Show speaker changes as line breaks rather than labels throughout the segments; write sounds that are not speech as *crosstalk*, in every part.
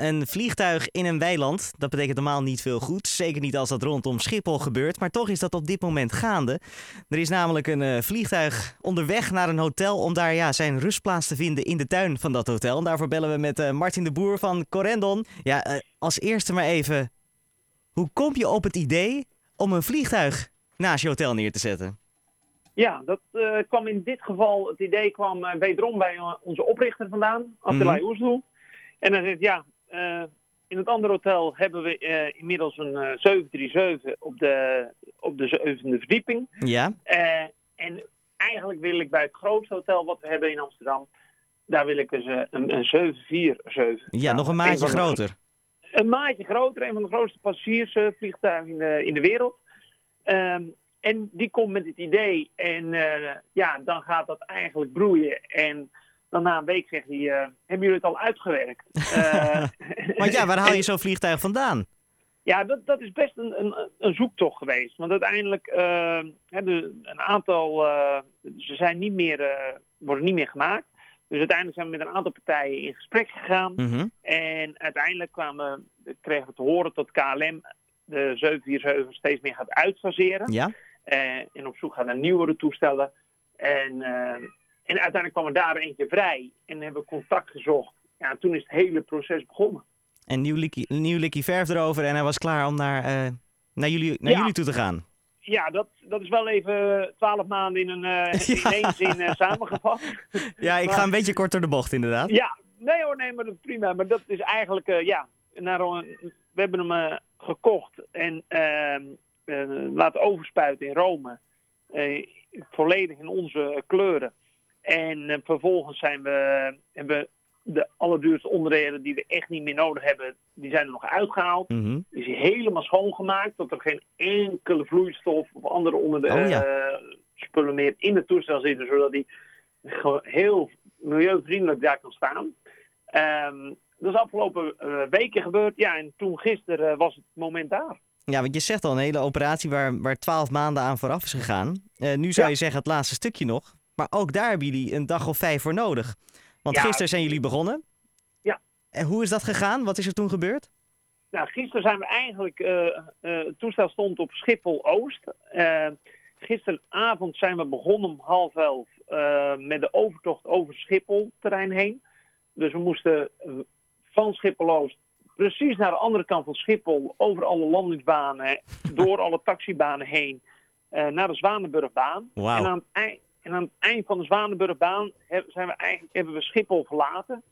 een vliegtuig in een weiland. Dat betekent normaal niet veel goed. Zeker niet als dat rondom Schiphol gebeurt. Maar toch is dat op dit moment gaande. Er is namelijk een uh, vliegtuig onderweg naar een hotel om daar ja, zijn rustplaats te vinden in de tuin van dat hotel. En daarvoor bellen we met uh, Martin de Boer van Corendon. Ja, uh, als eerste maar even. Hoe kom je op het idee om een vliegtuig naast je hotel neer te zetten?
Ja, dat kwam in dit geval, het idee kwam wederom bij onze oprichter vandaan, Abdelai mm -hmm. En dan zegt ja, in het andere hotel hebben we inmiddels een 737 op de, op de zevende verdieping.
Ja.
en eigenlijk wil ik bij het grootste hotel wat we hebben in Amsterdam, daar wil ik dus een, een 747.
Ja, nog een maatje een groter.
Een maatje groter, een van de grootste passagiersvliegtuigen in de, in de wereld. Um, en die komt met het idee en ja, dan gaat dat eigenlijk broeien. En dan na een week zegt hij, uh, hebben jullie het al uitgewerkt? Uh, *laughs*
Want ja, waar haal je *laughs* zo'n vliegtuig vandaan?
Ja, dat, dat is best een, een, een zoektocht geweest. Want uiteindelijk hebben een aantal, ze zijn niet meer, worden niet meer gemaakt. Dus uiteindelijk zijn we met een aantal partijen in gesprek gegaan.
Mm -hmm.
En uiteindelijk kwamen, kregen we te horen dat KLM de 747 steeds meer gaat uitfaseren.
Ja.
En op zoek gaat naar nieuwere toestellen. En, en uiteindelijk kwam er daar eentje vrij. En hebben we contact gezocht. Ja, toen is het hele proces begonnen.
En nieuw likkie, nieuw likkie verf erover en hij was klaar om naar, uh, naar, jullie, naar
ja.
jullie toe te gaan.
Ja, dat, dat is wel even twaalf maanden in, een, *laughs* in één zin samengevat.
Ja, ik maar, ga een beetje kort door de bocht inderdaad.
Ja, nee hoor, nee, maar dat is prima. Maar dat is eigenlijk, ja, naar, we hebben hem gekocht en ehm, laten overspuiten in Rome. Volledig in onze kleuren. En uh, vervolgens zijn we, hebben we de allerduurste onderdelen die we echt niet meer nodig hebben, die zijn er nog uitgehaald.
Mm -hmm.
Is helemaal schoongemaakt, dat er geen enkele vloeistof of andere onderdelen,
oh, ja.
spullen meer in het toestel zitten, zodat die heel milieuvriendelijk daar kan staan. Um, dat is afgelopen weken gebeurd. Ja, en toen gisteren was het moment daar.
Ja, want je zegt al een hele operatie waar, waar 12 maanden aan vooraf is gegaan. Uh, nu zou
Ja.
je zeggen het laatste stukje nog. Maar ook daar hebben jullie een dag of vijf voor nodig. Want
Ja.
gisteren zijn jullie begonnen.
Ja.
En hoe is dat gegaan? Wat is er toen gebeurd?
Nou, gisteren zijn we eigenlijk, eh, eh, het toestel stond op Schiphol-Oost. Eh, gisteravond zijn we begonnen om half elf met de overtocht over Schiphol-terrein heen. Dus we moesten van Schiphol-Oost precies naar de andere kant van Schiphol, over alle landingsbanen, door alle taxibanen heen, naar de Zwanenburgbaan.
Wauw.
En, aan het eind, en aan het eind van de Zwanenburgbaan zijn we eigenlijk, hebben we Schiphol verlaten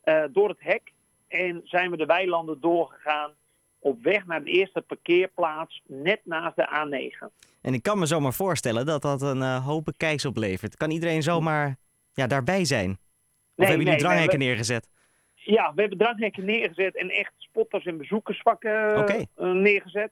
eh, door het hek. En zijn we de weilanden doorgegaan op weg naar de eerste parkeerplaats net naast de A9.
En ik kan me zomaar voorstellen dat dat een eh, hoop kijks oplevert. Kan iedereen zomaar ja, daarbij zijn? Of
Nee,
hebben jullie
nee,
dranghekken
nee,
neergezet?
Ja, we hebben dranghekken neergezet en echt spotters en bezoekersvakken eh, neergezet.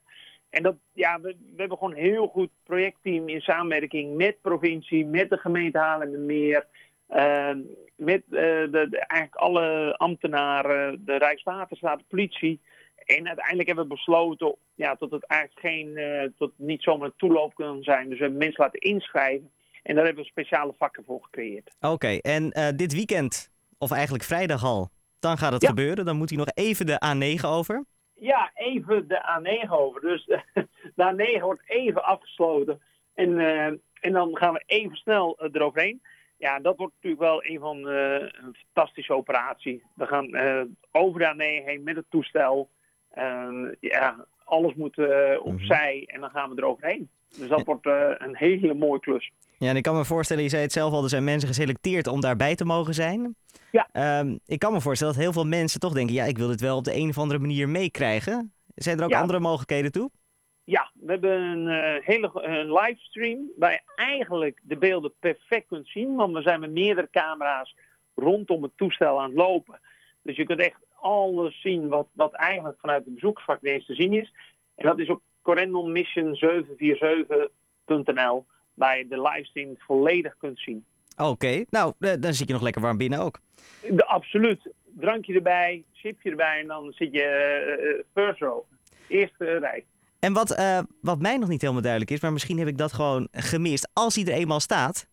En dat, ja, we, we hebben gewoon een heel goed projectteam in samenwerking met provincie, met de gemeente Haarlemmermeer, eh met eh, de, de- eigenlijk alle ambtenaren, de Rijkswaterstaat, de politie. En uiteindelijk hebben we besloten ja, dat het eigenlijk geen, dat het niet zomaar toeloop kan zijn. Dus we hebben mensen laten inschrijven. En daar hebben we speciale vakken voor gecreëerd.
Oké, en eh, dit weekend, of eigenlijk vrijdag al, dan gaat het
Ja.
gebeuren. Dan moet hij nog even de A9 over.
Ja, even de A9 over. Dus *laughs* de A9 wordt even afgesloten. En, eh, en dan gaan we even snel eh, eroverheen. Ja, dat wordt natuurlijk wel een van eh, een fantastische operatie. We gaan over de A9 heen met het toestel. Eh, ja, alles moet eh, opzij en dan gaan we eroverheen. Dus dat wordt een hele mooie klus.
Ja, en ik kan me voorstellen, je zei het zelf al, er zijn mensen geselecteerd om daarbij te mogen zijn.
Ja.
Ehm, ik kan me voorstellen dat heel veel mensen toch denken, ja, ik wil dit wel op de een of andere manier meekrijgen. Zijn er ook
Ja.
andere mogelijkheden toe?
Ja, we hebben een eh, hele een livestream waar je eigenlijk de beelden perfect kunt zien. Want we zijn met meerdere camera's rondom het toestel aan het lopen. Dus je kunt echt alles zien wat, wat eigenlijk vanuit de bezoekersvak ineens te zien is. En dat is op corendonmission747.nl waar je de livestream volledig kunt zien.
Oké, nou, eh, dan zit je nog lekker warm binnen ook.
De, absoluut. Drankje erbij, chipje erbij en dan zit je eh, first row. Eerste rij.
En wat, wat mij nog niet helemaal duidelijk is, maar misschien heb ik dat gewoon gemist. Als hij er eenmaal staat,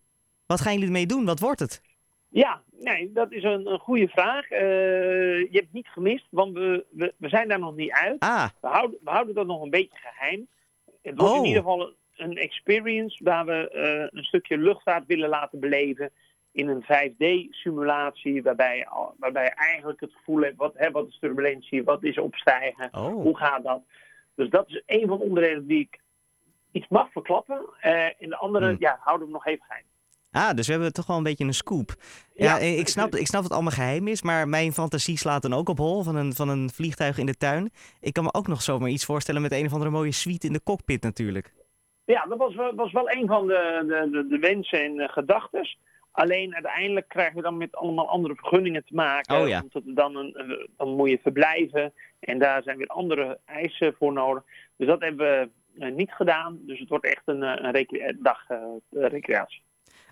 wat gaan jullie ermee doen? Wat wordt het?
Ja, nee, dat is een, een goede vraag. Uh, je hebt niet gemist, want we, we, we, zijn daar nog niet uit.
Ah.
We, houden, we houden dat nog een beetje geheim. Het wordt
Oh.
in ieder geval een experience waar we eh, een stukje luchtvaart willen laten beleven in een 5D-simulatie, waarbij, waarbij je eigenlijk het gevoel hebt, wat, hè, wat is turbulentie, wat is opstijgen,
Oh.
hoe gaat dat? Dus dat is een van de onderdelen die ik iets mag verklappen. Eh en de andere,
Hmm.
ja, houden we nog even geheim.
Ah, dus we hebben toch wel een beetje een scoop. Ja,
Ja,
ik, snap, ik snap dat het allemaal geheim is, maar mijn fantasie slaat dan ook op hol van een, van een vliegtuig in de tuin. Ik kan me ook nog zomaar iets voorstellen met een of andere mooie suite in de cockpit natuurlijk.
Ja, dat was, wel- was wel een van de, de, de, wensen en uh, gedachten. Alleen uiteindelijk krijgen we dan met allemaal andere vergunningen te maken.
Oh ja.
Omdat dan, een, eh, dan moet je verblijven. En daar zijn weer andere eisen voor nodig. Dus dat hebben we eh, niet gedaan. Dus het wordt echt een, eh, een recre- dag recreatie.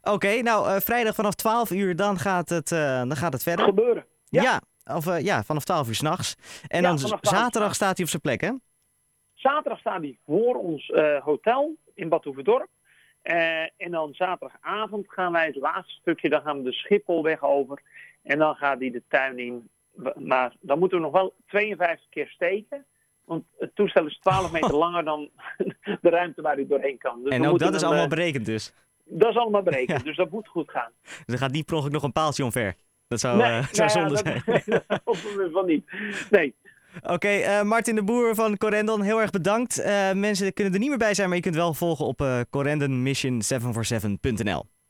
Oké, nou vrijdag vanaf 12 uur dan gaat het, eh, dan gaat het verder.
Gebeuren.
Ja,
Ja.
of, ja vanaf 12 uur s'nachts. En
Ja,
dan
vanaf 12 uur
zaterdag staat hij op zijn plek, hè?
Zaterdag staat hij voor ons hotel in Bad Hoeverdorp. Eh, en dan zaterdagavond gaan wij het laatste stukje, dan gaan we de Schipholweg over. En dan gaat hij de tuin in. Maar dan moeten we nog wel 52 keer steken. Want het toestel is 12 meter *laughs* langer dan *laughs* de ruimte waar hij doorheen kan. Dus
en ook dat is allemaal
eh,
berekend dus.
dat is allemaal berekend, *laughs*
Ja.
dus dat moet goed gaan.
Dus er gaat niet per nog een paaltje omver. Dat zou,
nee,
eh, zou
nou ja,
zonde
dat-
zijn.
dat hopen we van niet. Nee,
Oké, eh, Martin de Boer van Corendon, heel erg bedankt. Eh, mensen kunnen er niet meer bij zijn, maar je kunt wel volgen op uh, corendonmission747.nl.